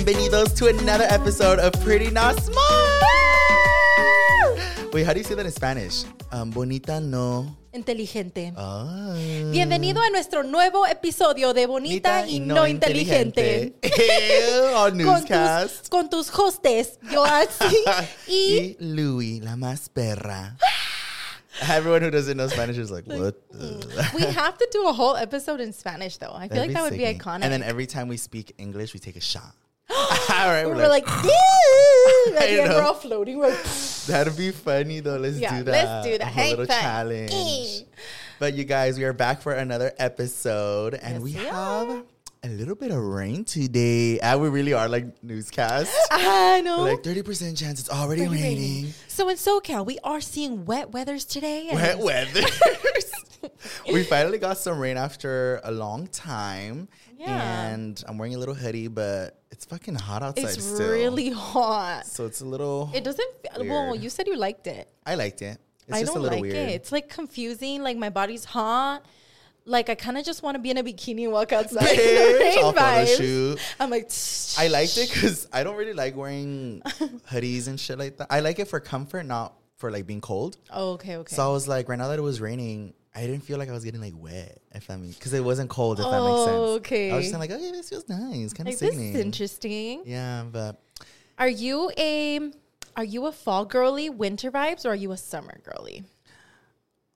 Bienvenidos to another episode of Pretty Not Smart. Wait, how do you say that in Spanish? Um, bonita no. Inteligente. Ah. Bienvenido a nuestro nuevo episodio de Bonita y, no, inteligente. On Con newscast. tus, con tus hostes, Yoatzi y... y Louis, la más perra. Everyone who doesn't know Spanish is like, what? the- We have to do a whole episode in Spanish, though. I feel That'd like that would be iconic. And then every time we speak English, we take a shot. All right, we we're were like, like, yeah! Like, yeah, know. we're all floating. We're that'd be funny though. Let's Yeah, do that. let's do that. A Hey, little fun. challenge. But you guys, we are back for another episode, and Yes, we we have a little bit of rain today. And we really are like newscast. I know. We're like 30% chance it's already raining. So in SoCal, we are seeing wet weathers today. Wet weather. we finally got some rain after a long time. Yeah. And I'm wearing a little hoodie, but it's fucking hot outside It's still. really hot. So it's a little. It doesn't. Feel, well, you said you liked it. I liked it. It's I just don't a little like weird. it. It's like confusing. Like my body's hot. Like I kind of just want to be in a bikini and walk outside. Bitch, I'll shoot. I'm like, I liked it because I don't really like wearing hoodies and shit like that. I like it for comfort, not for like being cold. Oh, okay, okay. So I was like, right now that it was raining, I didn't feel like I was getting like wet. If that means because it wasn't cold. If that makes Oh, sense. okay. I was just like, oh yeah, this feels nice, kind of like this is interesting. Yeah, but Are you a are you a fall girly, winter vibes, or are you a summer girly?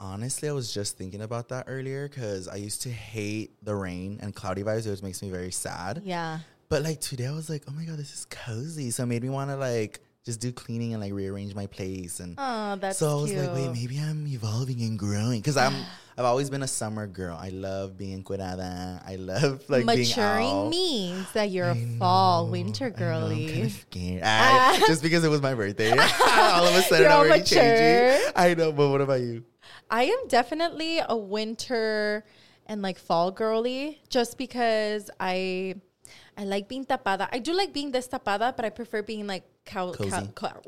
honestly, I was just thinking about that earlier because I used to hate the rain and cloudy vibes. It always makes me very sad. Yeah. But like today, I was like, oh my god, this is cozy. So it made me want to like just do cleaning and like rearrange my place and. Oh, that's so I was cute. like, wait, maybe I'm evolving and growing because I'm. I've always been a summer girl. I love being encuerada. I love like being Maturing means that you're a fall, winter I know, I'm girly. kind of. Ah, just because it was my birthday, all of a sudden You're I'm already mature. changing. I know, but what about you? I am definitely a winter and like fall girly just because I I like being tapada. I do like being destapada, but I prefer being like cow, Cozy. cow, cow,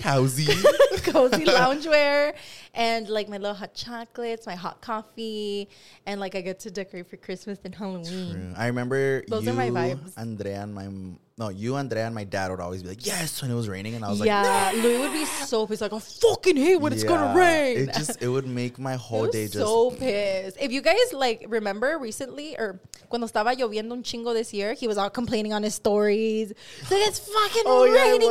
Cozy. cozy loungewear and like my little hot chocolates, my hot coffee, and like I get to decorate for Christmas and Halloween. True. I remember Those you, are my vibes. Andrea, and my no, you, Andrea, and my dad would always be like, "Yes," when it was raining, and I was like, yeah, Louis would be so pissed, like I fucking hate when like, it's gonna rain. It just it would make my whole day just so pissed. If you guys like remember recently or cuando estaba lloviendo un chingo this year, he was all complaining on his stories. It's like it's fucking Oh, yeah, raining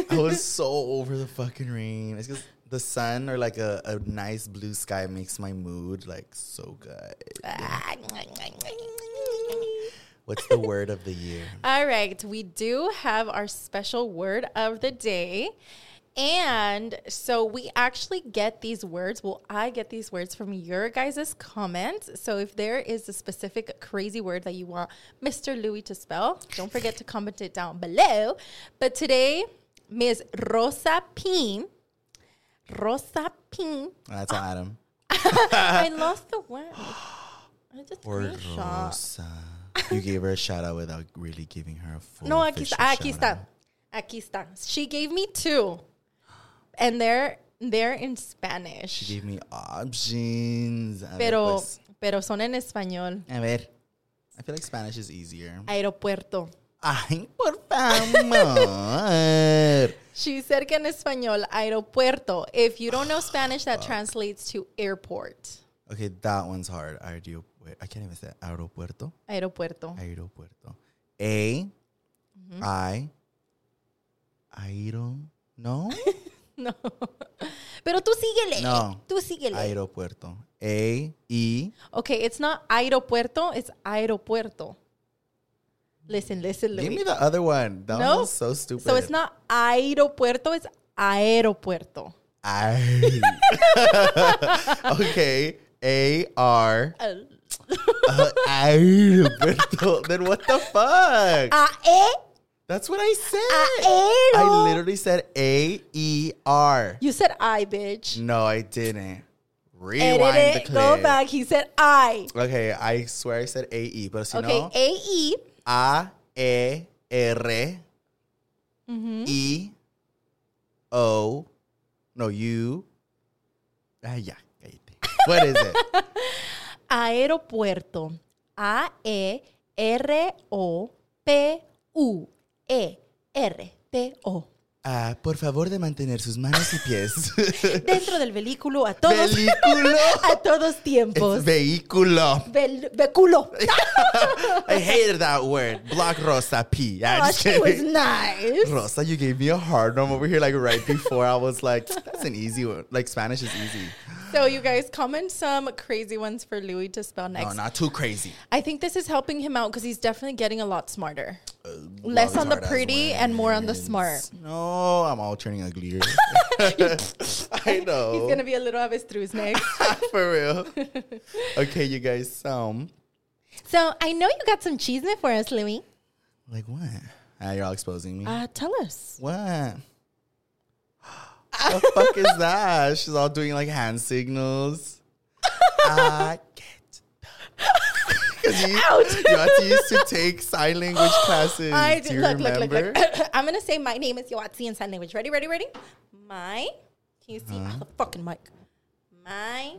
still. I was so over the fucking rain. It's because the sun or like a, a nice blue sky makes my mood like so good. Ah, What's the word of the year? All right, we do have our special word of the day. And so we actually get these words. Well, I get these words from your guys' comments. So if there is a specific crazy word that you want Mr. Louis to spell, don't forget to comment it down below. But today, Ms. Rosa Pin, Rosa Pin, That's Adam. I lost the word. I just Or. Rosa. You gave her a shout out without really giving her a full. No, aquí está. Aquí está. Aquí está. She gave me two. And they're they're in Spanish. She gave me options. A ver, pero pues. pero son en español. A ver. I feel like Spanish is easier. Aeropuerto. Ay, por favor. She said que en español aeropuerto. If you don't know Spanish, that ah, translates to airport. okay, that one's hard. Aeropu- I can't even say aeropuerto. Aeropuerto. Aeropuerto. A. Mm-hmm. I. Aero. No. No. Pero tú síguele. No. Tú síguele. Aeropuerto. A. E. okay, it's not aeropuerto, it's aeropuerto. Listen, listen, Give Louis. me the other one. That No. was so stupid. So it's not aeropuerto, it's aeropuerto. I. okay. A R. Uh, then what the fuck? Ae- That's what I said. I literally said A E R. You said I, bitch. No, I didn't. Rewind Edit the clip. Go back. He said I. Okay, I swear I said A E, but si Okay. no, A E. A E R Mm-hmm. E O. No, U. Ah, yeah. What is it? Aeropuerto. A R O P U R T O. Ah, por favor de mantener sus manos y pies. Dentro del vehículo a todos Vehículo. a todos tiempos. It's vehículo. Vehículo. I hated that word. Black Rosa P. Yeah, Oh, she was nice. Rosa, you gave me a hard one over here, like right before. I was like, that's an easy one. Like Spanish is easy. So you guys comment some crazy ones for Louis to spell next. No, next. not too crazy. I think this is helping him out because he's definitely getting a lot smarter. All Less on the pretty and more on the smart. No, I'm all turning uglier. I know. He's gonna be a little avestruz next. For real. Okay, you guys. Um, so I know you got some chisme for us, Louis. like what? Ah, you're all exposing me. Uh, tell us. what? the fuck is that? She's all doing like hand signals. I get. Because you, Ouch. you had used to take sign language classes. I Do do, you look, look, remember? look, look. I'm gonna say my name is Yoatzi in sign language. Ready, ready, ready? My, can you see oh, uh-huh. the fucking mic? My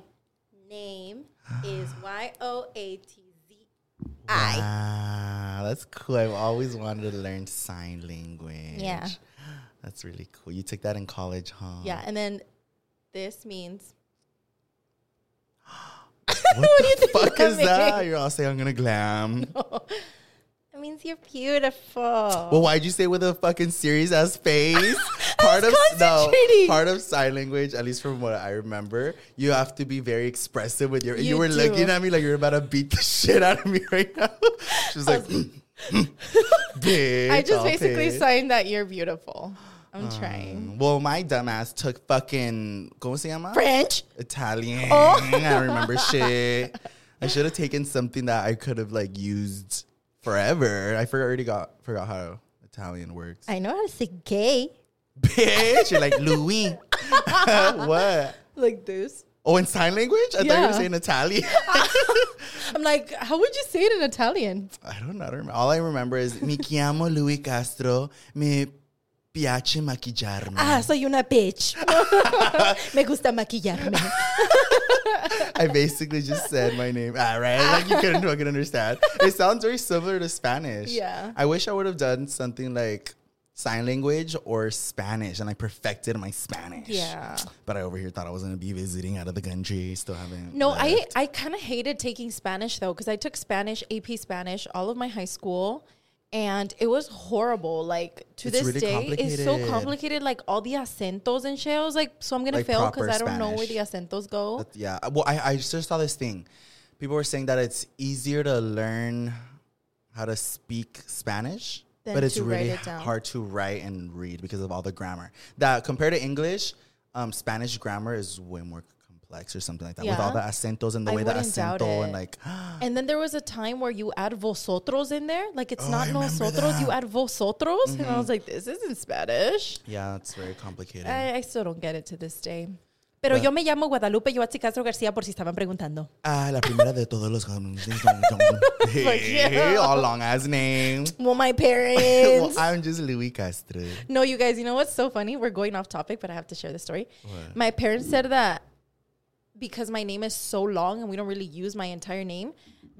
name is Y O A T Z I. Wow, that's cool. I've always wanted to learn sign language. Yeah. That's really cool. You took that in college, huh? Yeah, and then this means. What, do you the think fuck that is that? You're all saying I'm gonna glam. It means you're beautiful. Well, why'd you say with a fucking serious ass face? Part of no, part of sign language, at least from what I remember, you have to be very expressive with your. You, You were do. looking at me like you're about to beat the shit out of me right now. She was like, bitch. Mm, mm, I just all basically pissed. signed that you're beautiful. I'm trying. Um, well, my dumbass took fucking. ¿Cómo se llama? French. Italian. Oh. I remember shit. I should have taken something that I could have like used forever. I forgot, already got forgot how Italian works. I know how to say gay. Bitch, you're like Louis. what? Like this. Oh, in sign language? I thought you were saying Italian. I'm like, how would you say it in Italian? I don't know. I don't remember. All I remember is Mi chiamo Louis Castro. Me piace maquillarme. Ah, soy una bitch. Me gusta maquillarme. I basically just said my name. Ah, right? Like you couldn't fucking understand. It sounds very similar to Spanish. Yeah. I wish I would have done something like sign language or Spanish and I perfected my Spanish. Yeah. But I over here thought I was going to be visiting out of the country. Still haven't. No, I. I kind of hated taking Spanish though, because I took Spanish, AP Spanish, all of my high school. And it was horrible. Like to It's this really day, it's so complicated. Like all the acentos and shit. I was like, so I'm gonna Like fail because I don't know where the acentos go. Yeah. Well, I, I just saw this thing. People were saying that it's easier to learn how to speak Spanish, Than but it's really it hard to write and read because of all the grammar. That compared to English, um, Spanish grammar is way more complex or something like that with all the Yeah. acentos and the I way the wouldn't acento and like And then there was a time where you add vosotros in there. Like it's Oh, not nosotros, you that. Mm-hmm. add vosotros. And I was like, this isn't Spanish. yeah, it's very complicated. I, I still don't get it to this day. Pero yo me llamo Guadalupe Yoatzi Castro García por si estaban preguntando. ah, la primera de todos los hey, all long ass name. Well, my well, parents. I'm just Louis Castro. no, you guys, you know what's so funny? We're going off topic, but I have to share the story. My parents said that because my name is so long and we don't really use my entire name,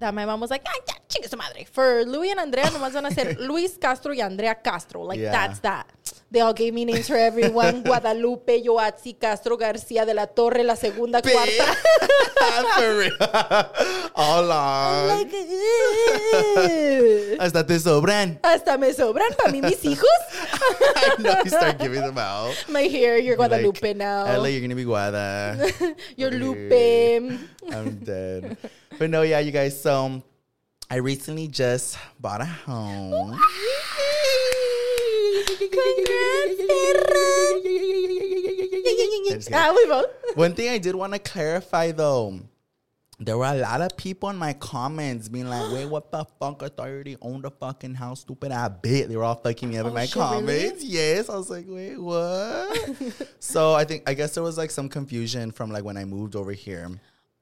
that my mom was like, ah, ya, chingue su madre. For Louis and Andrea, nomás van a ser Luis Castro y Andrea Castro. Like, Yeah. that's that. They all gave me names for everyone. Guadalupe, Yoatzi, Castro, García de la Torre, la segunda, cuarta. For real. All like. Hasta te sobran. Hasta me sobran para mí mis hijos. I know you start giving them out. My hair, you're Guadalupe Like, now. LA, you're gonna be Guada. You're Lupe. I'm dead. But no, yeah, you guys. So I recently just bought a home. Ah, we both. One thing I did want to clarify though, there were a lot of people in my comments being like, "Wait, what the fuck? I thought you already owned a fucking house, stupid I bet." They were all fucking me up in Oh, my shit, really? comments. Yes, I was like, "Wait, what?" so I think I guess there was like some confusion from like when I moved over here,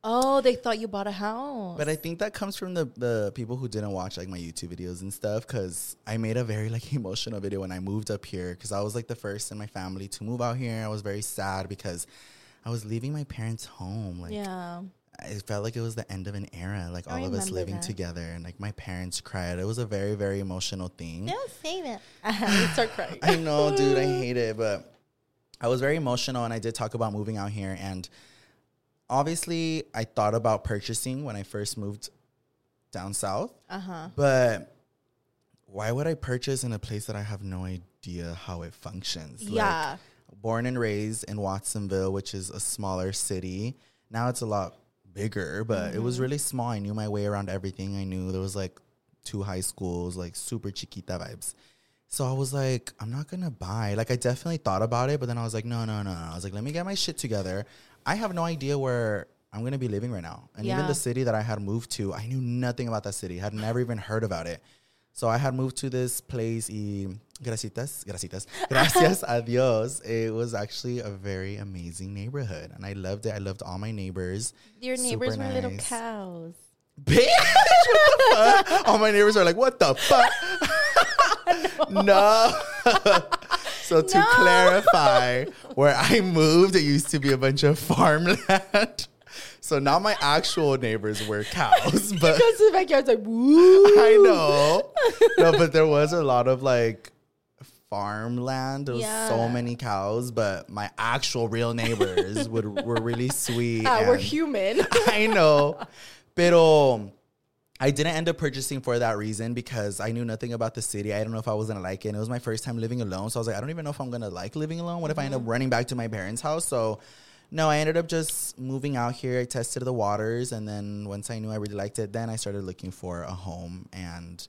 Oh, they thought you bought a house. but I think that comes from the the people who didn't watch like my YouTube videos and stuff. Because I made a very like emotional video when I moved up here because I was like the first in my family to move out here. I was very sad because I was leaving my parents' home. Like, yeah. it felt like it was the end of an era, like I all of us living that. together, and like my parents cried. It was a very, very emotional thing. Don't say that. you start crying. I know, dude, I hate it, but I was very emotional, and I did talk about moving out here. And obviously, I thought about purchasing when I first moved down south, Uh huh. but why would I purchase in a place that I have no idea how it functions? Like, Yeah. born and raised in Watsonville, which is a smaller city. Now it's a lot bigger, but it Mm-hmm. was really small. I knew my way around everything. I knew there was like two high schools, like super chiquita vibes. So I was like, I'm not gonna buy. Like I definitely thought about it, but then I was like, no, no, no. no. I was like, let me get my shit together. I have no idea where I'm gonna be living right now. And even the city that I had moved to, I knew nothing about that city. Had never even heard about it. So I had moved to this place y gracias, gracias, gracias a Dios. It was actually a very amazing neighborhood, and I loved it. I loved all my neighbors. Your Super neighbors were little cows. Bitch, what the fuck? All my neighbors are like, "What the fuck?" no. So to No. clarify, where I moved, it used to be a bunch of farmland. So now my actual neighbors were cows, but Because the backyard's like, woo. I know. No, but there was a lot of like farmland. There was so many cows, but my actual real neighbors would were really sweet. Ah, we're human. I know. Pero I didn't end up purchasing for that reason because I knew nothing about the city. I don't know if I was gonna like it. And it was my first time living alone. So I was like, I don't even know if I'm gonna like living alone. What if I end up mm-hmm. running back to my parents' house? So no, I ended up just moving out here. I tested the waters and then once I knew I really liked it, then I started looking for a home and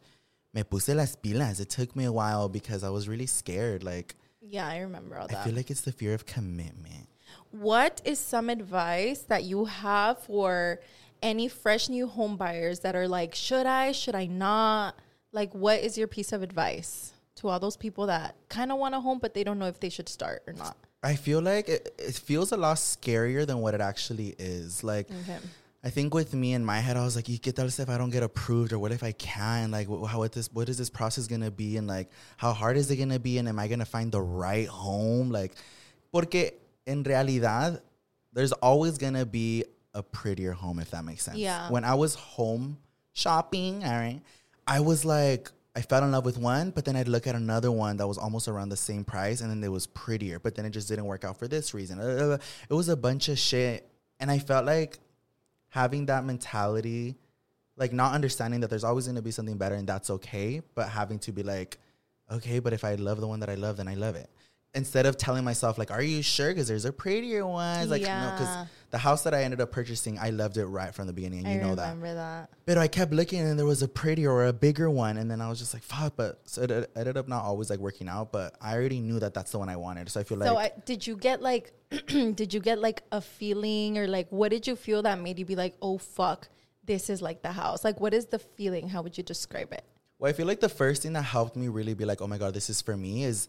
me puse las pilas. It took me a while because I was really scared. Like yeah, I remember all that. I feel like it's the fear of commitment. What is some advice that you have for any fresh new home buyers that are like, should I, should I not? Like, what is your piece of advice to all those people that kind of want a home, but they don't know if they should start or not? I feel like it, it feels a lot scarier than what it actually is. Like, Okay. I think with me in my head, I was like, "¿Y qué tal if I don't get approved, or what if I can? Like, wh- how what this what is this process gonna be, and like, how hard is it gonna be, and am I gonna find the right home? Like, porque en realidad, there's always gonna be a prettier home if that makes sense. Yeah. When I was home shopping, all right, I was like, I fell in love with one, but then I'd look at another one that was almost around the same price, and then it was prettier, but then it just didn't work out for this reason. Uh, It was a bunch of shit, and I felt like having that mentality, like not understanding that there's always going to be something better and that's okay, but having to be like, okay, but if I love the one that I love, then I love it. Instead of telling myself like, "Are you sure?" Because there's a prettier one. Like, no, because the house that I ended up purchasing, I loved it right from the beginning, and you know that. remember that. But I kept looking, and there was a prettier or a bigger one, and then I was just like, "Fuck!" But so it it ended up not always like working out. But I already knew that that's the one I wanted. So I feel like so, I, did you get like, did you get like a feeling or like, what did you feel that made you be like, oh fuck, this is like the house? Like, what is the feeling? How would you describe it? Well, I feel like the first thing that helped me really be like, oh my God, this is for me is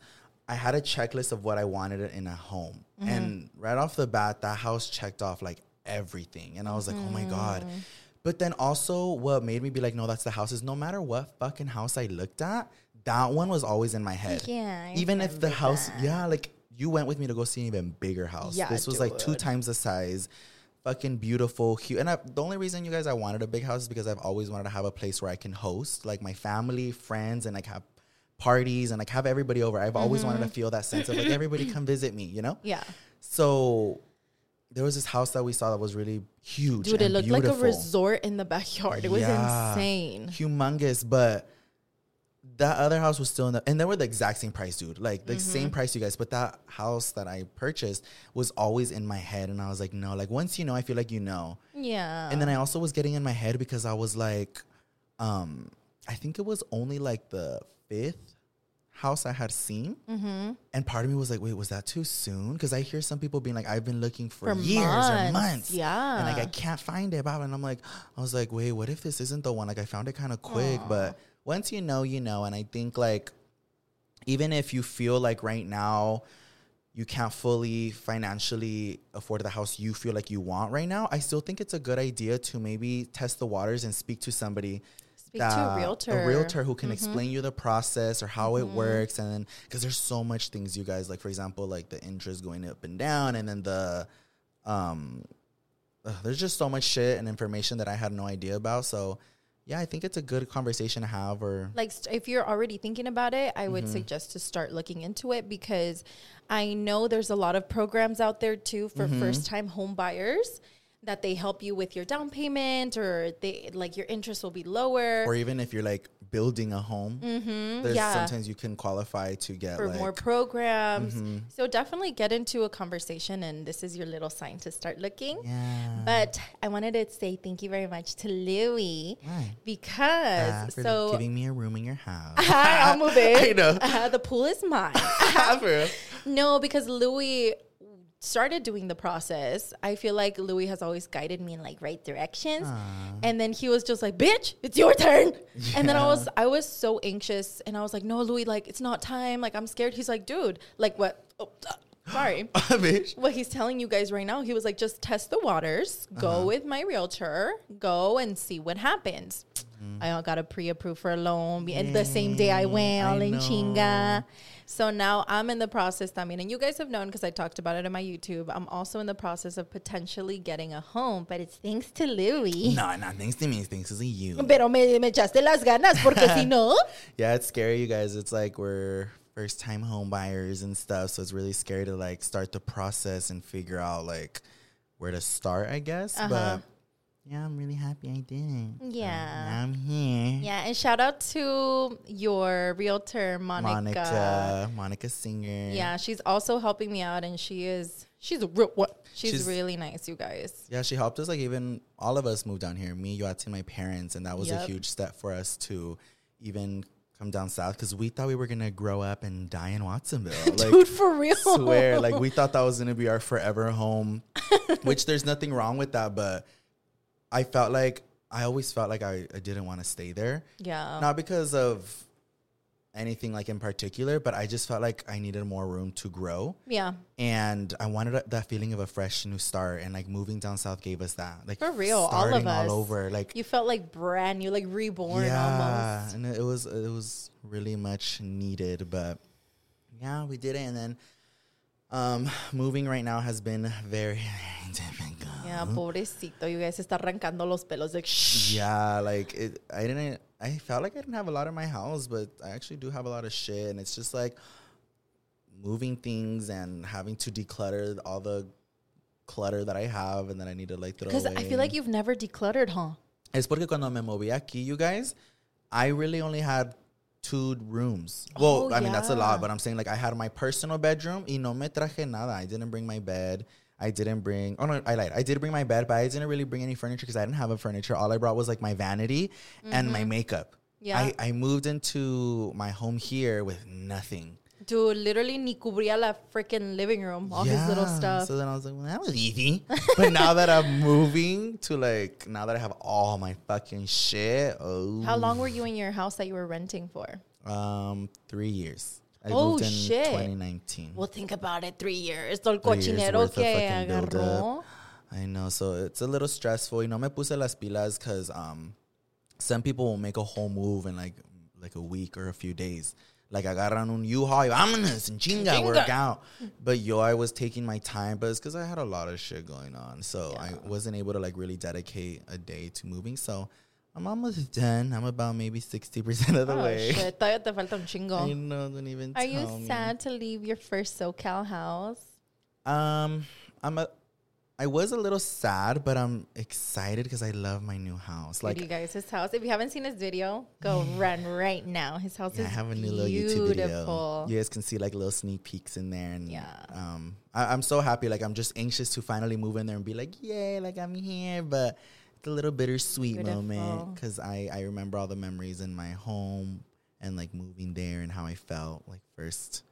I had a checklist of what I wanted in a home. Mm-hmm. And right off the bat, that house checked off like everything. And I was like, oh my God. Mm-hmm. But then also, what made me be like, no, that's the house is no matter what fucking house I looked at, that one was always in my head. Yeah, I Even if the house, that. yeah, like you went with me to go see an even bigger house. Yeah, this was like two times the size. Fucking beautiful, cute. And I, the only reason you guys I wanted a big house is because I've always wanted to have a place where I can host like my family, friends, and like have parties and like have everybody over. I've always wanted to Mm-hmm. feel that sense of like everybody come visit me, you know? Yeah. So there was this house that we saw that was really huge. Dude, it looked like a resort in the backyard. It was insane. humongous, but that other house was still in the and they were the exact same price, dude. Like the Mm-hmm. same price, you guys. But that house that I purchased was always in my head, and I was like, no. Like once you know, I feel like you know. Yeah. And then I also was getting in my head because I was like, um, I think it was only like the fifth house I had seen, Mm-hmm. and part of me was like, "Wait, was that too soon?" Because I hear some people being like, "I've been looking for, For years months, or months, yeah. and like I can't find it." Bob, and I'm like, I was like, "Wait, what if this isn't the one?" Like I found it kind of quick, but once you know, you know, and I think like even if you feel like right now you can't fully financially afford the house you feel like you want right now, I still think it's a good idea to maybe test the waters and speak to somebody. Speak to a realtor. Mm-hmm. A realtor who can explain you the process or how it works. And then, because there's so much things you guys, like, for example, like the interest going up and down, and then the, um, ugh, there's just so much shit and information that I had no idea about. So, yeah, I think it's a good conversation to have or like st- if you're already thinking about it i Mm-hmm. would suggest to start looking into it because i know there's a lot of programs out there too for Mm-hmm. first time home buyers that they help you with your down payment or they like your interest will be lower or even if you're like building a home, Mm-hmm. yeah. sometimes you can qualify to get for like more programs Mm-hmm. so definitely get into a conversation and this is your little sign to start looking yeah. but i wanted to say thank you very much to louie Why? because for so giving me a room in your house. I'll move in. I know. Uh, the pool is mine. No, because Louis started doing the process. I feel like Louis has always guided me in like right directions. And then he was just like, "Bitch, it's your turn." And then I was I was so anxious and I was like, "No, Louis, like it's not time. Like I'm scared." He's like, "Dude, like what?" Oh, uh, sorry. Bitch. what he's telling you guys right now, he was like, just test the waters, go Uh-huh. with my realtor, go and see what happens. I got a pre-approved for a loan, and the same day I went, I all in know. chinga. So now I'm in the process. I mean, and you guys have known because I talked about it on my YouTube. I'm also in the process of potentially getting a home, but it's thanks to Louis. No, not thanks to me, thanks to you. Pero me, me echaste las ganas porque si no, Yeah, it's scary, you guys. It's like we're first time home buyers and stuff, so it's really scary to like start the process and figure out like where to start, I guess. Uh-huh. But yeah, I'm really happy I did it. So Yeah. I'm here. yeah. And shout out to your realtor, Monica. Monica, Monica Singer. Yeah, she's also helping me out, and she is she's a real what? She's, She's- really nice, you guys. Yeah, she helped us. Like even all of us moved down here. Me, Yoatzi, and my parents, and that was a huge step for us to even come down south because we thought we were gonna grow up and die in Watsonville. Like, Dude, for real. swear, like we thought that was gonna be our forever home. which there's nothing wrong with that, but I felt like I always felt like I, I didn't want to stay there. Yeah. Not because of anything like in particular, but I just felt like I needed more room to grow yeah. and I wanted a- that feeling of a fresh new start. And like moving down south gave us that. Like For real, all of starting us. all over. Like You felt like brand new, like reborn yeah, almost. and it was it was really much needed. But yeah, we did it. And then um, moving right now has been very difficult. Yeah, pobrecito. You guys está arrancando los pelos. Like, shh. Yeah, like it. I didn't. I felt like I didn't have a lot in my house, but I actually do have a lot of shit, and it's just like moving things and having to declutter all the clutter that I have, and then I need to like throw it. Because. I feel like you've never decluttered, huh? Es porque cuando me moví aquí, you guys, I really only had two rooms. Well, Oh, I mean that's a lot, but I'm saying like I had my personal bedroom y no me traje nada. I didn't bring my bed. I didn't bring. Oh no, I lied. I did bring my bed, but I didn't really bring any furniture because I didn't have a furniture. All I brought was like my vanity and my makeup. Mm-hmm. Yeah. I, I moved into my home here with nothing. Dude, literally ni cubría la freaking living room, all his little stuff. So then I was like, well, that was easy. but now that I'm moving to like, now that I have all my fucking shit, oh, How long were you in your house that you were renting for? Um, three years. I Oh, moved in shit. 2019. Well, think about it. Three years. Todo el Three years cochinero worth que fucking buildup. agarró. I know, so it's a little stressful. You know, me puse las pilas because um, some people will make a whole move in like like a week or a few days. Like agarran un U-Haul, y vámonos, and chinga, Chinga. work out. But yo, I was taking my time, but it's because I had a lot of shit going on, so I wasn't able to like really dedicate a day to moving. So I'm almost done. I'm about maybe sixty percent of the Oh, way. shit. Todavía te falta un I chingo. know, don't even. Are you me. sad to leave your first SoCal house? Um, I'm a. I was a little sad, but I'm excited because I love my new house. Like you guys, his house. If you haven't seen his video, go run right now. His house Yeah, I have a new little YouTube video. You guys can see like little sneak peeks in there, and Yeah. um, I, I'm so happy. Like I'm just anxious to finally move in there and be like, yay, like I'm here. But it's a little bittersweet moment because I I remember all the memories in my home and like moving there and how I felt like first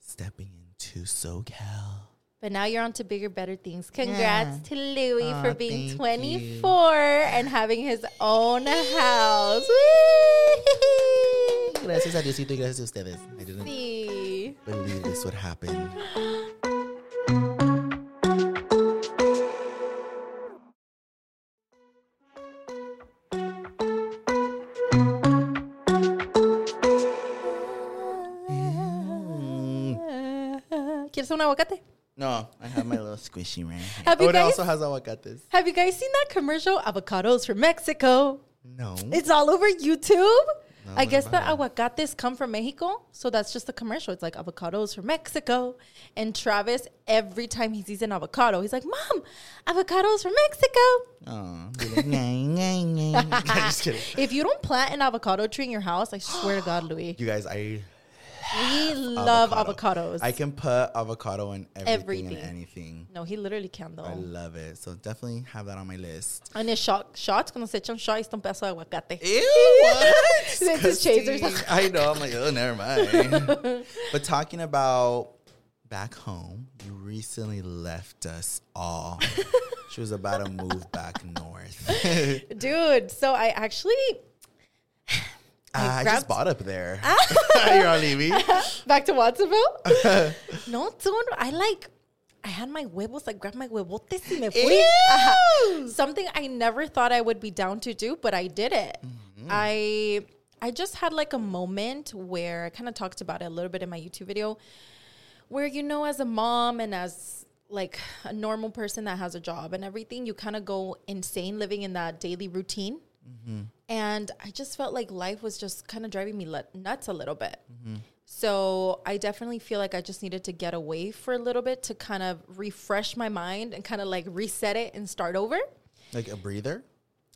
stepping into SoCal. But now you're on to bigger, better things. Congrats to Louis Aw, for being thank 24 and having his own house. Gracias a Diosito y gracias a ustedes. I didn't Sí. believe this would happen. Mm. ¿Quieres un aguacate? No, I have my little squishy right here. Have you oh, it guys- also has aguacates. Have you guys seen that commercial? Avocados from Mexico. No. It's all over YouTube. I guess the about aguacates come from Mexico. So that's just the commercial. It's like avocados from Mexico. And Travis, every time he sees an avocado, he's like, Mom, avocados from Mexico. Oh, just kidding. If you don't plant an avocado tree in your house, I swear to God, Louis, You guys, I we love avocado. avocados. I can put avocado in everything, Everything. and anything. no, he literally can though. I love it. So definitely have that on my list. And his shot, shots, cuando se echa un shot, está un pedazo de aguacate. Ew, what? It's his chasers. Disgusting. I know. I'm like, oh, never mind. but talking about back home, you recently left us all. she was about to move back north. Dude, so I actually Ah, I, just bought up there. You're on leaving. back to Watsonville. no, dude, I like. I had my huevos, I grabbed my huevotes y me fui. Ajá. Something I never thought I would be down to do, but I did it. Mm-hmm. I I just had like a moment where I kind of talked about it a little bit in my YouTube video, where you know, as a mom and as like a normal person that has a job and everything, you kind of go insane living in that daily routine. Mm-hmm. And I just felt like life was just kind of driving me le- nuts a little bit. Mm-hmm. So I definitely feel like I just needed to get away for a little bit to kind of refresh my mind and kind of like reset it and start over. Like a breather.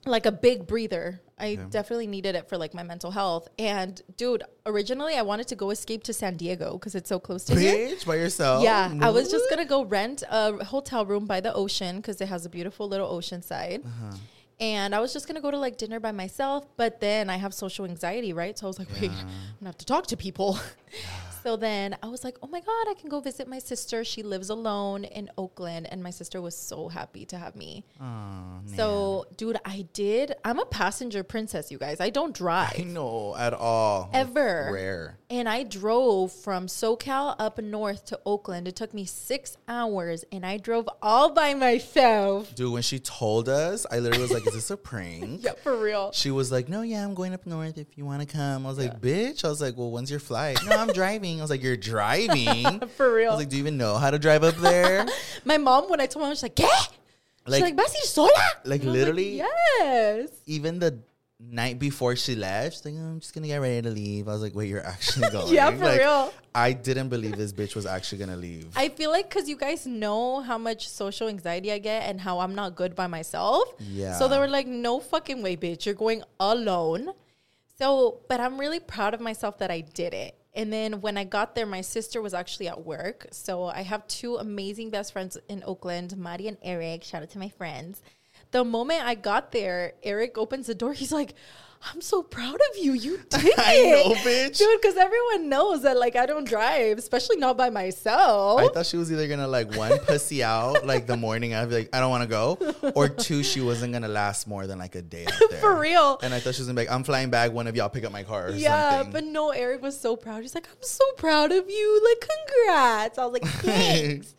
Like a big breather. I definitely needed it for like my mental health. And dude, originally I wanted to go escape to San Diego because it's so close to here. Bitch, by yourself. Yeah, I was just gonna go rent a hotel room by the ocean because it has a beautiful little ocean side. Uh-huh. And I was just gonna go to like dinner by myself, but then I have social anxiety, right? So I was like, wait, I'm gonna have to talk to people. so then I was like, oh my God, I can go visit my sister. She lives alone in Oakland, and my sister was so happy to have me. Aw, So, dude, I did. I'm a passenger princess, you guys. I don't drive. I know at all. Ever. Rare. And I drove from SoCal up north to Oakland. It took me six hours, and I drove all by myself. Dude, when she told us, I literally was like, is this a prank? Yeah, for real. She was like, no, yeah, I'm going up north if you want to come. I was like, bitch. I was like, well, when's your flight? no, I'm driving. I was like, you're driving? For real. I was like, do you even know how to drive up there? My mom, when I told my mom, she's like, ¿Qué? Like- she's like, ¿Vas a ir sola? like, And I was literally? yes. Even the night before she left, she's like, oh, I'm just going to get ready to leave. I was like, wait, you're actually going? Yeah, for Like, real. I didn't believe this bitch was actually going to leave. I feel like because you guys know how much social anxiety I get and how I'm not good by myself. Yeah. So they were like, no fucking way, bitch. You're going alone. So, but I'm really proud of myself that I did it. And then when I got there, my sister was actually at work. So I have two amazing best friends in Oakland, Mari and Eric. Shout out to my friends. The moment I got there, Eric opens the door. He's like, I'm so proud of you. You did I it. know, bitch. Dude, because everyone knows that like I don't drive, especially not by myself. I thought she was either gonna like one pussy out like the morning. I'd be like, I don't want to go, or two, she wasn't gonna last more than like a day. Out there. For real. And I thought she was gonna be like, I'm flying back. One of y'all pick up my car. Or Yeah, something. but no, Eric was so proud. He's like, I'm so proud of you. Like, congrats. I was like, thanks.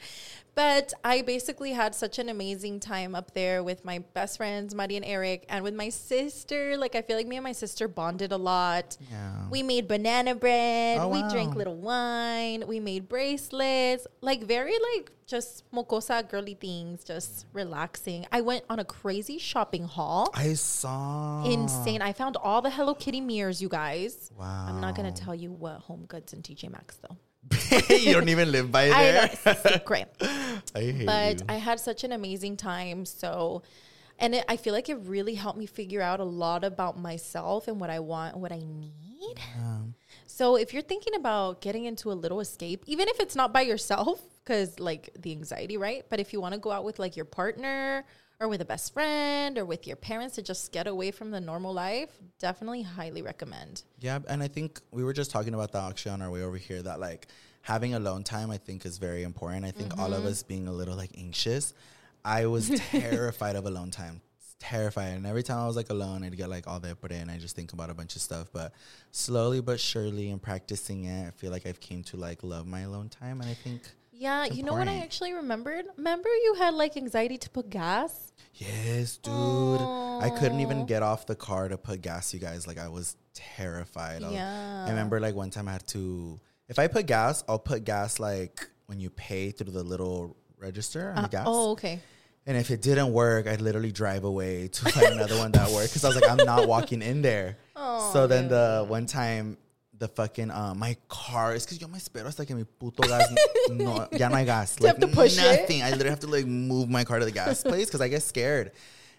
But I basically had such an amazing time up there with my best friends, Maddie and Eric, and with my sister. Like, I feel like me and my sister bonded a lot. Yeah. We made banana bread. Oh, we wow. drank little wine. We made bracelets. Like, very, like, just mocosa girly things, just relaxing. I went on a crazy shopping haul. I saw. Insane. I found all the Hello Kitty mirrors, you guys. Wow. I'm not going to tell you what Home Goods and TJ Maxx, though. you don't even live by I know, there. it's secret. I hate But you. I had such an amazing time. So, and it, I feel like it really helped me figure out a lot about myself and what I want and what I need. So, if you're thinking about getting into a little escape, even if it's not by yourself, because like the anxiety, right? But if you want to go out with like your partner or with a best friend or with your parents to just get away from the normal life, definitely highly recommend. Yeah, and I think we were just talking about that actually on our way over here that like having alone time I think is very important. I think all of mm-hmm. us being a little like anxious, I was terrified of alone time. Terrified. And every time I was like alone, I'd get like all that put in. I just think about a bunch of stuff. But slowly but surely in practicing it, I feel like I've came to like love my alone time. And I think Yeah, you know what I actually remembered? Remember you had like anxiety to put gas? Yes, dude. I couldn't even get off the car to put gas, you guys. Like I was terrified. I was- Yeah. I remember like one time I had to if I put gas, I'll put gas like when you pay through the little register on the uh, gas. Oh, okay. And if it didn't work, I'd literally drive away to find another one that worked because I was like, I'm not walking in there. Oh, so then the one time, the fucking uh, my car is because yo me espero hasta que mi puto gas no ya no hay gas. you have to push it? nothing. I literally have to like move my car to the gas place because I get scared.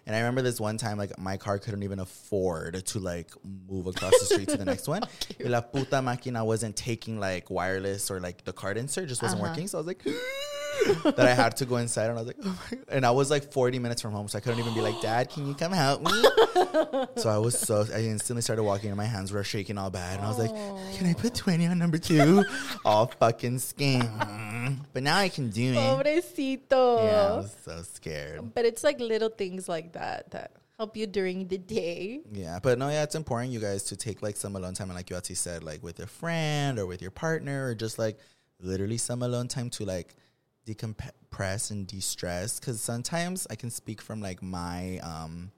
And I remember this one time, like my car couldn't even afford to like move across the street to the next one. Y la puta máquina wasn't taking like wireless or like the card insert just wasn't working. So I was like, that I had to go inside, and I was like, oh my. and I was like 40 minutes from home, so I couldn't even be like, Dad, can you come help me? so I was so I instantly started walking, and my hands were shaking all bad, and I was like, Can I put 20 on number two? all fucking scam. But now I can do it. Pobrecito. Yeah, I was so scared. But it's like little things like that that help you during the day. Yeah, but no, yeah, it's important you guys to take like some alone time, and like Yati said, like with a friend or with your partner, or just like literally some alone time to like decompress and de-stress. Because sometimes I can speak from like my um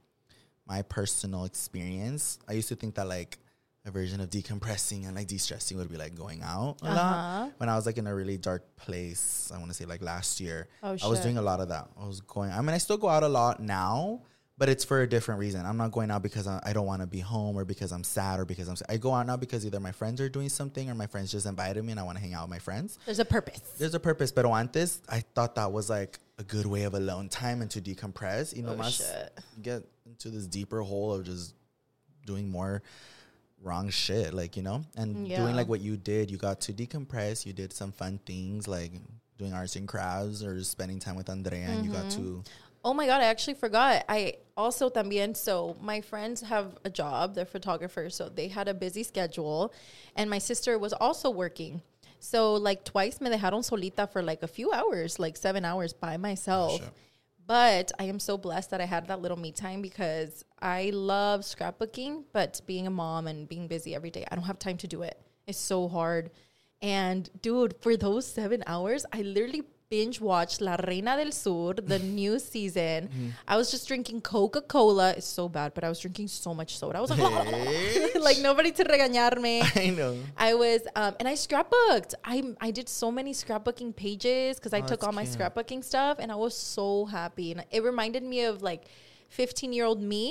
my personal experience. I used to think that like a version of decompressing and like de-stressing would be like going out a Uh-huh. lot. When I was like in a really dark place, I want to say like last year, Oh, I was doing a lot of that. I was going. I mean, I still go out a lot now, but it's for a different reason. I'm not going out because I, I don't want to be home or because I'm sad or because I'm. I go out now because either my friends are doing something or my friends just invited me and I want to hang out with my friends. There's a purpose. There's a purpose, but antes, I thought that was like a good way of alone time and to decompress. You know, Oh, shit. get into this deeper hole of just doing more wrong shit, like you know, and Yeah. doing like what you did. You got to decompress. You did some fun things like doing arts and crafts or spending time with Andrea, and you got Mm-hmm. to. Oh my god, I actually forgot. I also también so my friends have a job, they're photographers, so they had a busy schedule and my sister was also working. So like twice me dejaron solita for like a few hours, like 7 hours by myself. But I am so blessed that I had that little me time because I love scrapbooking, but being a mom and being busy every day, I don't have time to do it. It's so hard. And dude, for those seven hours, I literally binge watched La Reina del Sur, the new season. I was just drinking Coca Cola. It's so bad, but I was drinking so much soda. I was like, like nobody to regañarme. I know. I was, um, and I scrapbooked. I I did so many scrapbooking pages because I Oh, took all my cute. scrapbooking stuff, and I was so happy. And it reminded me of like fifteen year old me,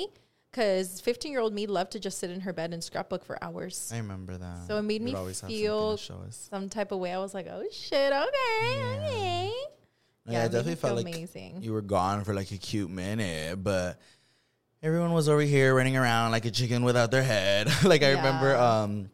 because fifteen year old me loved to just sit in her bed and scrapbook for hours. I remember that. So it made You'd me always have something to feel some type of way. I was like, oh shit, okay, okay. Yeah, Yeah, I it definitely felt like amazing. you were gone for like a cute minute, but everyone was over here running around like a chicken without their head. like I remember, um,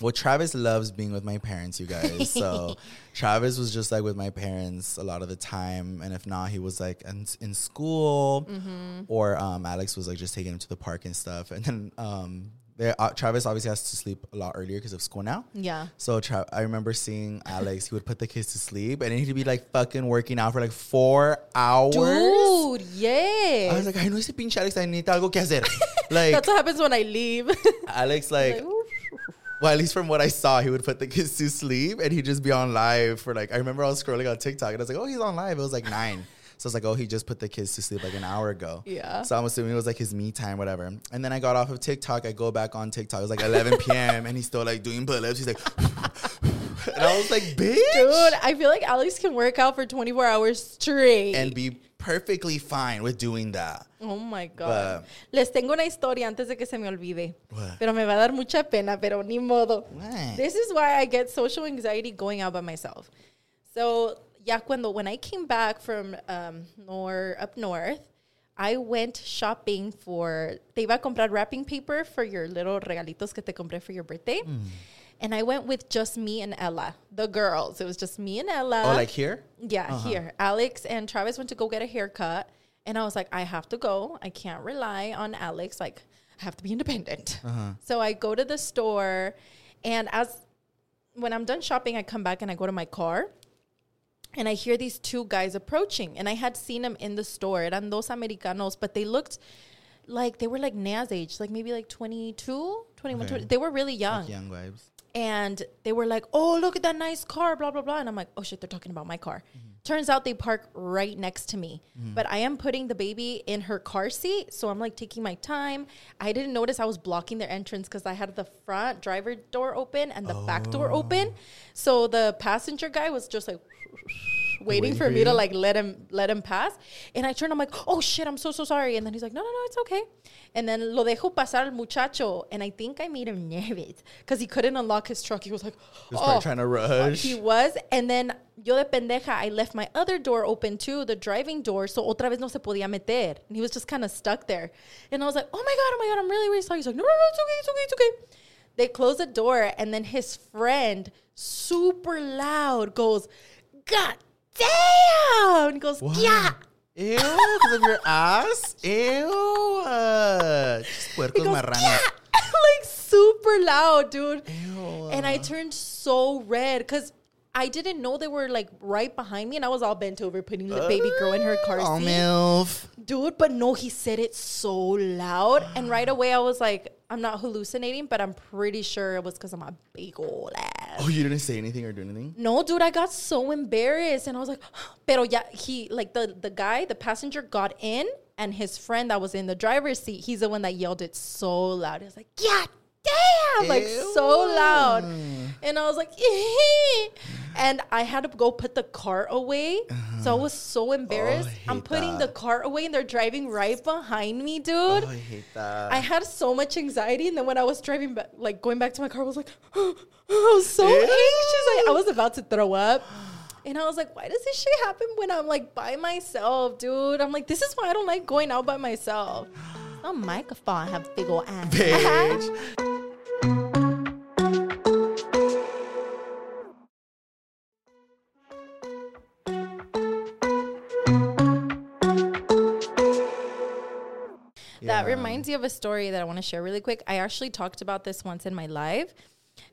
well, Travis loves being with my parents, you guys. So Travis was just like with my parents a lot of the time, and if not, he was like in, in school, Mm-hmm. or um, Alex was like just taking him to the park and stuff. And then um, there, uh, Travis obviously has to sleep a lot earlier because of school now. Yeah. So Tra- I remember seeing Alex. He would put the kids to sleep, and he'd be like fucking working out for like four hours. Dude, yeah. I was like, I know ese pinche Alex. I need algo que hacer. like That's what happens when I leave. Alex, like, Like. Well, at least from what I saw, he would put the kids to sleep, and he'd just be on live for like. I remember I was scrolling on TikTok, and I was like, oh, he's on live. It was like nine. So I was like, oh, he just put the kids to sleep like an hour ago. Yeah. So I'm assuming it was like his me time, whatever. And then I got off of TikTok. I go back on TikTok. It was like 11 p.m. and he's still like doing pull-ups. He's like, and I was like, bitch. Dude, I feel like Alex can work out for 24 hours straight. and be perfectly fine with doing that. oh my God. But- Les tengo una historia antes de que se me olvide. What? Pero me va a dar mucha pena, pero ni modo. What? This is why I get social anxiety going out by myself. So, ya cuando, when I came back from um, nor, up north, I went shopping for, te iba a comprar wrapping paper for your little regalitos que te compré for your birthday. Mm. And I went with just me and Ella, the girls. It was just me and Ella. Oh, like here? Yeah, uh-huh. here. Alex and Travis went to go get a haircut. And I was like, I have to go. I can't rely on Alex. Like, I have to be independent. Uh-huh. So I go to the store, and as when I'm done shopping, I come back and I go to my car. And I hear these two guys approaching, and I had seen them in the store. Eran dos americanos, but they looked like they were like Na's age, like maybe like 22, 21, Okay. 20. They were really young Like young vibes. And they were like, "Oh, look at that nice car," blah blah blah, and I'm like, "Oh shit, they're talking about my car." Mm-hmm. Turns out they park right next to me, mm-hmm. but I am putting the baby in her car seat, so I'm like taking my time. I didn't notice I was blocking their entrance because I had the front driver door open and the back door open, oh. so the passenger guy was just like. Waiting, Waiting for for me to like let him let him pass, and I turned. I'm like, "Oh shit, I'm so so sorry." And then he's like, "No, no, no, it's okay." And then lo dejo pasar al muchacho, and I think I made him nervous because he couldn't unlock his truck. He was like, He was "Oh." trying to rush. He was, and then yo de pendeja, I left my other door open too, the driving door, so otra vez no se podía meter, and he was just kind of stuck there. And I was like, "Oh my god, oh my god, I'm really really sorry." He's like, "No, no, no, it's okay, it's okay, it's okay." They close the door, and then his friend, super loud, goes, "God damn!" He goes, "Yeah." Ew, because of your ass? Ew. Uh, just He puercos goes, marranos. "Yeah!" like super loud, dude. Ew. And I turned so red because I didn't know they were like right behind me, and I was all bent over putting the baby girl in her car Oh, seat, MILF. dude. But no, he said it so loud, and right away I was like, I'm not hallucinating, but I'm pretty sure it was because of my big old ass. Oh, you didn't say anything or do anything? No, dude, I got so embarrassed, and I was like, "Pero ya." He like the the guy, the passenger, got in, and his friend that was in the driver's seat, he's the one that yelled it so loud. He was like, "God damn!" Like so loud, and I was like, and I had to go put the car away, so I was so embarrassed. Oh, I I'm hate putting the car away, and they're driving right behind me, dude. Oh, I hate that. I had so much anxiety, and then when I was driving back, like going back to my car, I was like, I was so Ew. anxious. Like I was about to throw up, and I was like, why does this shit happen when I'm like by myself, dude? I'm like, this is why I don't like going out by myself. Oh, microphone I have big old ass. Bitch. reminds me of a story that I want to share really quick. I actually talked about this once in my live.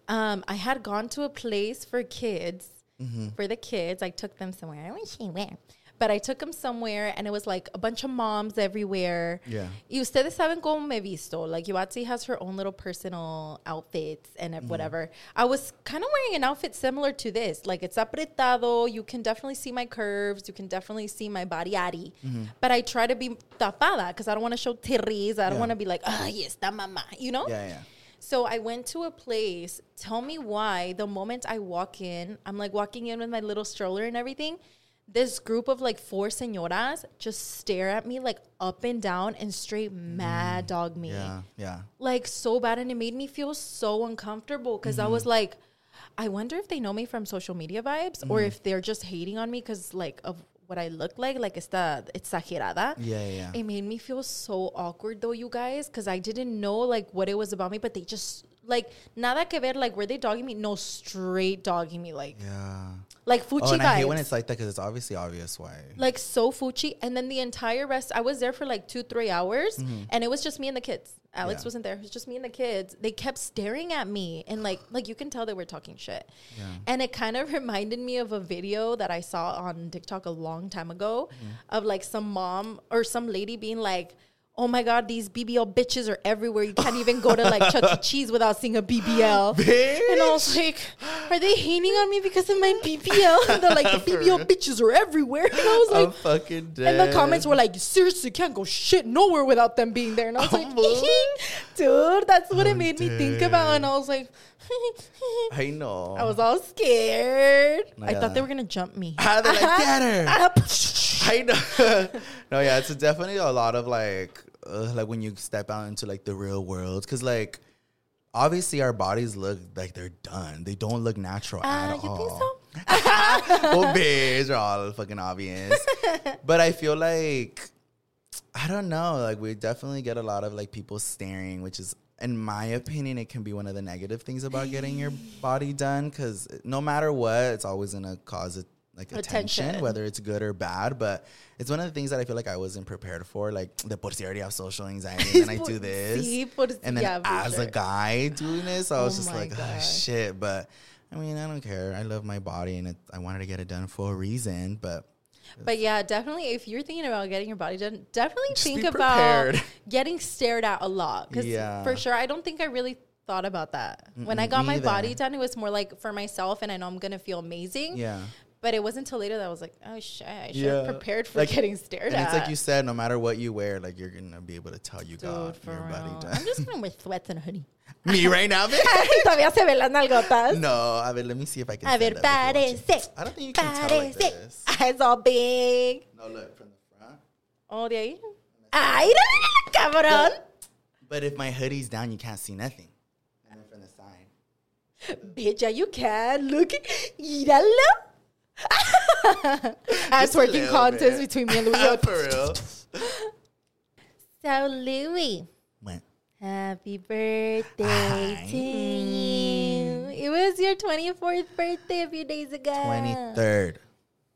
Um, I had gone to a place for kids, Mm-hmm. for the kids. I took them somewhere. I say where, but I took him somewhere, and it was like a bunch of moms everywhere. Yeah. Y ustedes saben cómo me visto. Like Yoatzi has her own little personal outfits and Mm-hmm. whatever. I was kind of wearing an outfit similar to this. Like it's apretado. You can definitely see my curves. You can definitely see my body ari. Mm-hmm. But I try to be tapada because I don't want to show tirris. I don't Yeah. want to be like, ah, yes, está mamá. You know? Yeah, yeah. So I went to a place. Tell me why. The moment I walk in, I'm like walking in with my little stroller and everything. This group of like four señoras just stare at me like up and down and straight mad dog me. Mm. Yeah, yeah. Like so bad. And it made me feel so uncomfortable because I Mm-hmm. was like, I wonder if they know me from social media vibes Mm-hmm. or if they're just hating on me because like of what I look like, like esta exagerada. Yeah, yeah, yeah. It made me feel so awkward though, you guys, because I didn't know like what it was about me, but they just like nada que ver. Like were they dogging me? No, straight dogging me, like Yeah. Like fuchi Oh, and I hate when it's like that because it's obviously obvious why. like so fuchi. And then the entire rest, I was there for like two, three hours, and it was just me and the kids. Alex Mm-hmm. Yeah. wasn't there. It was just me and the kids. They kept staring at me, and like like you can tell they were talking shit. Yeah. And it kind of reminded me of a video that I saw on TikTok a long time ago Mm-hmm. of like some mom or some lady being like. Oh my God! These BBL bitches are everywhere. You can't even go to like Chuck E. Cheese without seeing a BBL. And I was like, "Are they hating on me because of my BBL?" And they're like, "The BBL bitches are everywhere." And I was like, I'm fucking dead. and the comments were like, seriously, can't go shit nowhere without them being there. And I was like, Oh, dude, that's what it made me think about. And I was like, I know. I was all scared. I thought they were going to jump me. How they're like, get her. Ah, I know. no, yeah, it's definitely a lot of like, uh, like when you step out into like the real world, because like, obviously our bodies look like they're done. They don't look natural Uh, at you all. think so? well, bitch, are all fucking obvious. but I feel like I don't know. Like we definitely get a lot of like people staring, which is, in my opinion, it can be one of the negative things about getting your body done. Because no matter what, it's always gonna cause it like attention, Attention. whether it's good or bad. But it's one of the things that I feel like I wasn't prepared for. Like the por si I already have social anxiety, and I do this, Sí, por- and then yeah, as sure. a guy doing this, I was Oh just like, oh shit. But I mean, I don't care. I love my body, and it, I wanted to get it done for a reason. But But yeah, definitely if you're thinking about getting your body done, definitely Just think about getting stared at a lot. Because Yeah. for sure, I don't think I really thought about that. when I got my body done, it was more like for myself and I know I'm going to feel amazing. yeah. But it wasn't until later that I was like, oh shit, I should Yeah. have prepared for Like- getting stared And at. it's like you said, no matter what you wear, like you're gonna be able to tell you Dude, got for your body done. I'm just to wear sweats and a hoodie. Me right now, bitch? Todavía se ven las nalgotas. No, a ver, let me see if I can. A ver, stand up if you want to. parece. I don't think you can tell like this. Ah, it's all big. No, look from the front. Oh, de ahí. Ay, cabrón. But if my hoodie's down, you can't see nothing. And then from the side. Bitch, yeah, you can. Look at Míralo. As working little contest bit. between me and Louie. For real. so, Louie, What? happy birthday Hi. to you. It was your 24th birthday a few days ago. 23rd.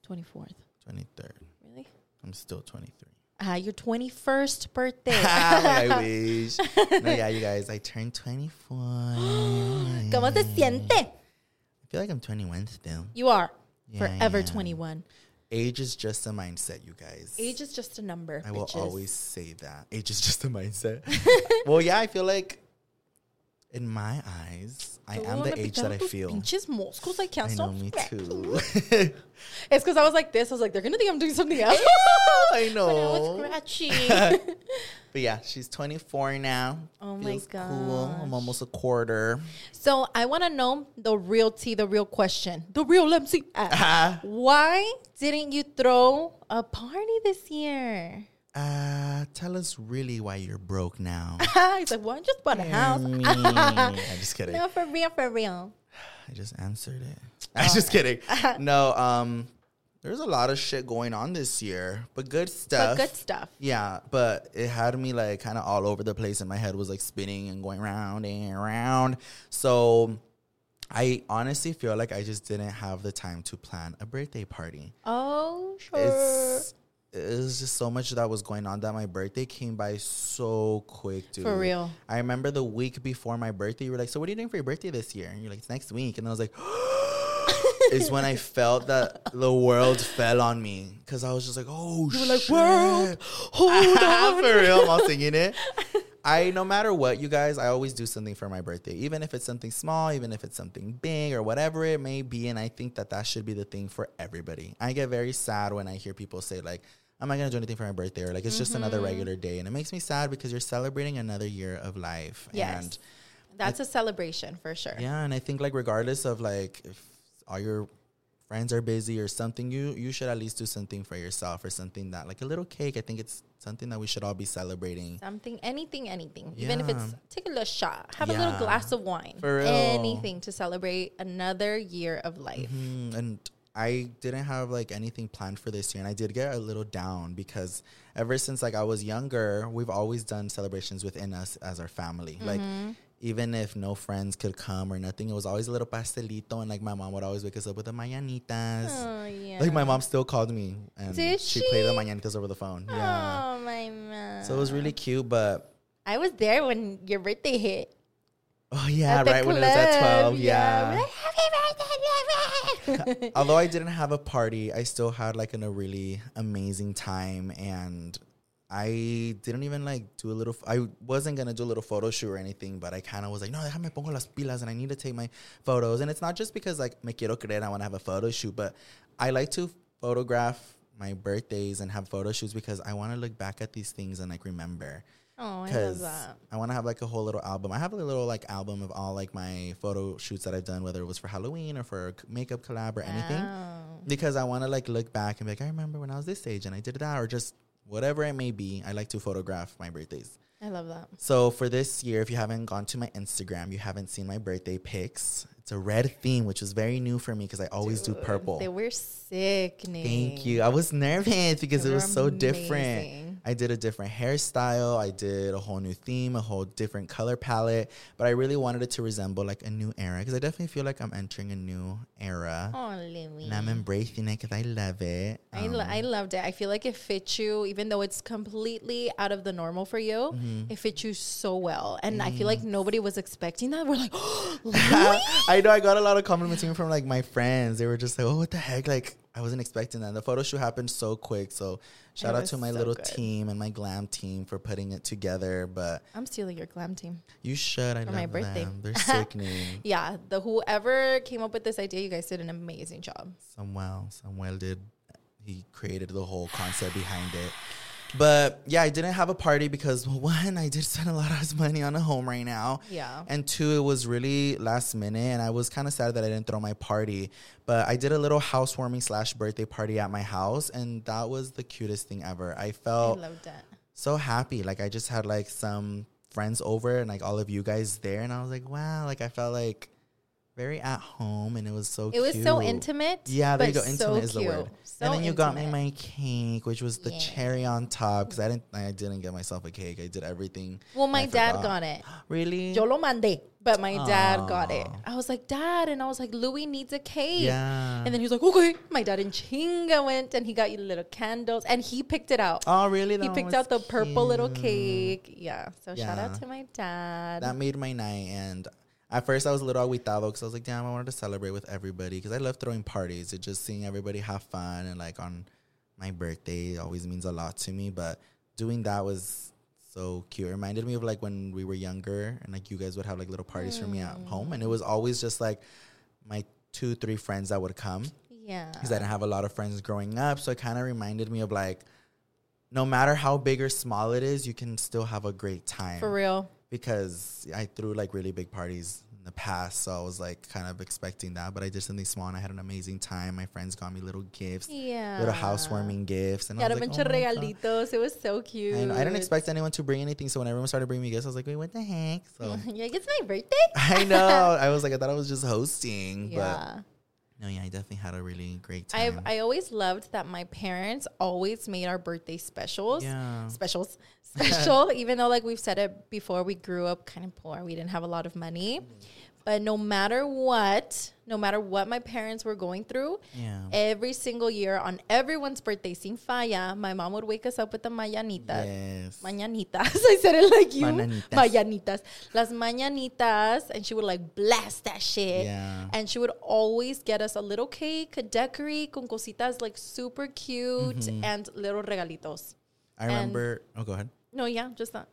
24th. 23rd. Really? I'm still 23. Ah, your 21st birthday. I wish. No, yeah, you guys, I turned 24. I ¿Cómo se siente? feel like I'm 21 still. You are Yeah, forever yeah. 21. Age is just a mindset, you guys. Age is just a number. I will always say that. Age is just a mindset. well, yeah, I feel like in my eyes, I am the age that I feel. Pinches moscos, I can't I know, stop me too. It's because I was like this. I was like, they're gonna think I'm doing something else. I But I was know. But yeah, she's 24 now. Oh my god, cool. I'm almost a quarter. so I want to know the real tea, the real question, the real MC. Uh, why didn't you throw a party this year? Uh, tell us really why you're broke now. He's like, well, I just bought a house. I'm just kidding. No, for real, for real. I just answered it. I'm just kidding. No, um, there's a lot of shit going on this year, but good But stuff. good stuff. Yeah, but it had me like kind of all over the place, and my head was like spinning and going round and round. So I honestly feel like I just didn't have the time to plan a birthday party. Oh, sure. It's it was just so much that was going on that my birthday came by so quick, dude. For real. I remember the week before my birthday, you were like, "So what are you doing for your birthday this year?" And you're like, "It's next week," and I was like. is when I felt that the world fell on me because I was just like, oh, you were like, "World, hold on, for real, I'm singing it. I no matter what, you guys, I always do something for my birthday, even if it's something small, even if it's something big or whatever it may be, and I think that that should be the thing for everybody. I get very sad when I hear people say like. I'm not gonna do anything for my birthday, or like it's just another Mm-hmm. regular day, and it makes me sad because you're celebrating another year of life. Yes. And That's a celebration for sure. yeah, and I think like regardless of like if all your friends are busy or something, you you should at least do something for yourself or something that like a little cake. I think it's something that we should all be celebrating. Something, anything, anything. Even if it's take a little shot, have a little glass of wine, For real. anything to celebrate another year of life. Mm, and I didn't have like anything planned for this year, and I did get a little down because ever since like I was younger, we've always done celebrations within us as our family. Like mm-hmm. even if no friends could come or nothing, it was always a little pastelito, and like my mom would always wake us up with the mañanitas. Oh yeah. Like my mom still called me and Did she, played the she? mañanitas over the phone. Yeah. Oh my man. So it was really cute, but I was there when your birthday hit. oh yeah, right when it was at twelve, yeah. We're like, Happy birthday, Although I didn't have a party, I still had like an, a really amazing time, and I didn't even like do a little. I wasn't gonna do a little photo shoot or anything, but I kind of was like, no, déjame pongo las pilas, and I need to take my photos. And it's not just because like me quiero creer I want to have a photo shoot, but I like to photograph my birthdays and have photo shoots because I want to look back at these things and like remember. Oh, I love that. I want to have like a whole little album. I have a little like album of all like my photo shoots that I've done, whether it was for Halloween or for a makeup collab or anything. Wow. Because I want to like look back and be like, I remember when I was this age and I did that, or just whatever it may be. I like to photograph my birthdays. I love that. So for this year, if you haven't gone to my Instagram, you haven't seen my birthday pics. It's a red theme, which was very new for me because I always do purple. They were sickening. Thank you. I was nervous because They it was so different. I did a different hairstyle. I did a whole new theme, a whole different color palette. But I really wanted it to resemble like a new era because I definitely feel like I'm entering a new era. Oh, Louie. And I'm embracing it because I love it. I, lo- Um, I loved it. I feel like it fits you, even though it's completely out of the normal for you. Mm-hmm. It fits you so well, and I feel like nobody was expecting that. We're like? I know I got a lot of compliments even from like my friends. They were just like, "Oh, what the heck?" Like I wasn't expecting that. The photo shoot happened so quick. So shout It out to my so little good. team and my glam team for putting it together. But I'm stealing your glam team. you should. I For love my birthday. them. They're sickening. Yeah, the whoever came up with this idea, you guys did an amazing job. Samuel, Samuel did. He created the whole concept behind it. But yeah, I didn't have a party because well, one, I did spend a lot of money on a home right now. Yeah. And two, it was really last minute, and I was kind of sad that I didn't throw my party. But I did a little housewarming slash birthday party at my house, and that was the cutest thing ever. I I felt that. so happy. Like I just had like some friends over and like all of you guys there, and I was like, wow, like I felt like very at home, and it was so. It was so intimate. Yeah, there you go. Intimate so is the cute. word. So and then you got me my cake, which was the Yeah. cherry on top because I didn't. I didn't get myself a cake. I did everything. Well, my dad got it. Really? Yo lo mandé, but my dad got it. I was like, Dad, and I was like, Louie needs a cake. Yeah. And then he was like, okay. My dad in chinga went and he got you little candles and he picked it out. oh, really? he picked out the purple little cake. Yeah. So shout out to my dad. That made my night. And at first, I was a little aguitado because I was like, damn, I wanted to celebrate with everybody because I love throwing parties. It just seeing everybody have fun and like on my birthday always means a lot to me. But doing that was so cute. It reminded me of like when we were younger and like you guys would have like little parties for me at mm. home. And it was always just like my two, three friends that would come yeah. because I didn't have a lot of friends growing up. So it kind of reminded me of like, no matter how big or small it is, you can still have a great time For real. Because I threw like really big parties in the past. So I was like kind of expecting that, but I did something small and I had an amazing time. My friends got me little gifts, Yeah. little housewarming gifts, and Got I a bunch like, of oh regalitos. It was so cute. I, know. I didn't expect anyone to bring anything, so when everyone started bringing me gifts, I was like, "Wait, what the heck?" So yeah, it's my birthday. I know I was like, I thought I was just hosting, Yeah. but no, yeah, I definitely had a really great time. I've I always loved that my parents always made our birthday specials. Yeah. Specials. Special. even though like we've said it before, we grew up kind of poor. We didn't have a lot of money. But no matter what, no matter what my parents were going through, yeah, every single year on everyone's birthday, sin falla, my mom would wake us up with the mañanitas. yes, Mañanitas. I said it like you. Mañanitas. Mañanitas. Las mañanitas. And she would like blast that shit. Yeah. And she would always get us a little cake, a decorate con cositas like super cute Mm-hmm. and little regalitos. I remember. oh, go ahead. No, yeah, just that.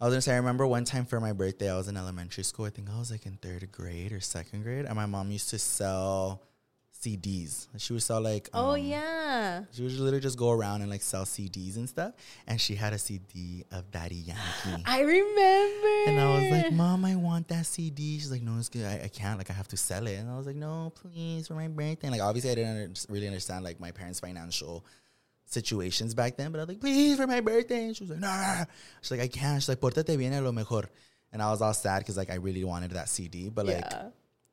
I was gonna say, I remember one time for my birthday, I was in elementary school. I think I was like in third grade or second grade, and my mom used to sell CDs. She would sell like, oh, um, yeah. She would literally just go around and like sell CDs and stuff. And she had a CD of Daddy Yankee. I remember. and I was like, Mom, I want that CD. She's like, No, it's good. I, I can't. Like, I have to sell it. And I was like, No, please, for my birthday. And like, obviously, I didn't under- really understand like my parents' financial situations back then. But I was like, Please, for my birthday. And she was like, no. Nah. She's like, I can't. She's like, Pórtate bien a lo mejor. And I was all sad because like I really wanted that CD. But like, yeah.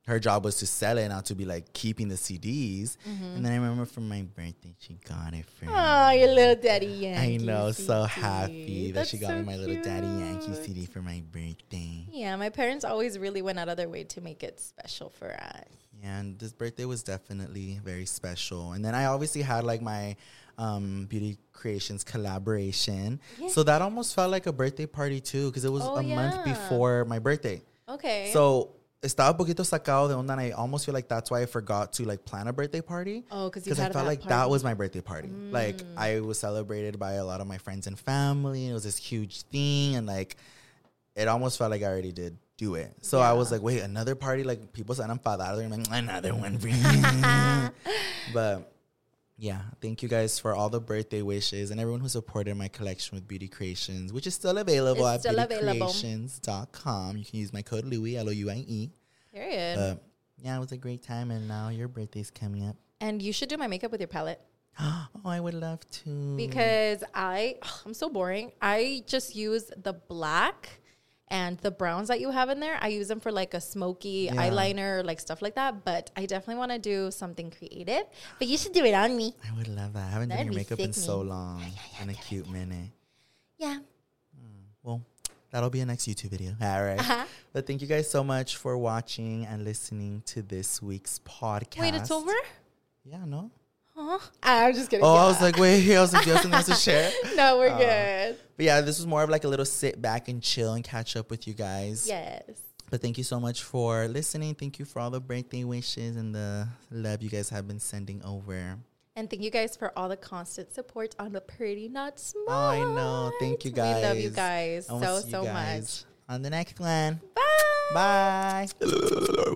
her job was to sell it, not to be like keeping the CDs. Mm-hmm. And then I remember for my birthday, she got it for me. Oh, your little daddy Yankee. I know, so CD. happy that she got me so my little Daddy Yankee. CD for my birthday. Yeah, my parents always really went out of their way to make it special for us. Yeah, and this birthday was definitely very special. And then I obviously had like my um, beauty creations collaboration, Yeah. so that almost felt like a birthday party too, because it was Oh, a month before my birthday. Okay. So estaba un poquito sacado de onda, and I almost feel like that's why I forgot to like plan a birthday party. Oh, because I felt that like that party. Mm. was my birthday party. Like I was celebrated by a lot of my friends and family. And it was this huge thing, and like it almost felt like I already did do it. So I was like, wait, another party? Like people said, I'm enfadado. I'm like, another one for you. but yeah, thank you guys for all the birthday wishes and everyone who supported my collection with Beauty Creations, which is still available It's at still beautycreations.com. You can use my code Louie, L O U I E. Period. But yeah, it was a great time, and now your birthday's coming up. and you should do my makeup with your palette Oh, I would love to. because I I'm so boring. I just use the black and the browns that you have in there. I use them for like a smoky Yeah. eyeliner, like stuff like that. But I definitely want to do something creative. But you should do it on me. I would love that. I haven't done That'd your makeup in so long, in a cute minute. Yeah. Well, that'll be a next YouTube video. All right. Uh-huh. But thank you guys so much for watching and listening to this week's podcast. Wait, it's over? Yeah, no. Huh? Ah, I'm just kidding. Oh, I was like, wait, I was like, do you have something else to share? no, we're Oh. good. But yeah, this was more of like a little sit back and chill and catch up with you guys. Yes. But thank you so much for listening. Thank you for all the birthday wishes and the love you guys have been sending over. And thank you guys for all the constant support on the Pretty Not Smart. Oh, I know. Thank you guys. We love you guys I will so, you so much. On the next one. Bye. Bye.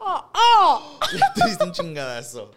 Bye. Oh, oh. Te diste un chingadazo.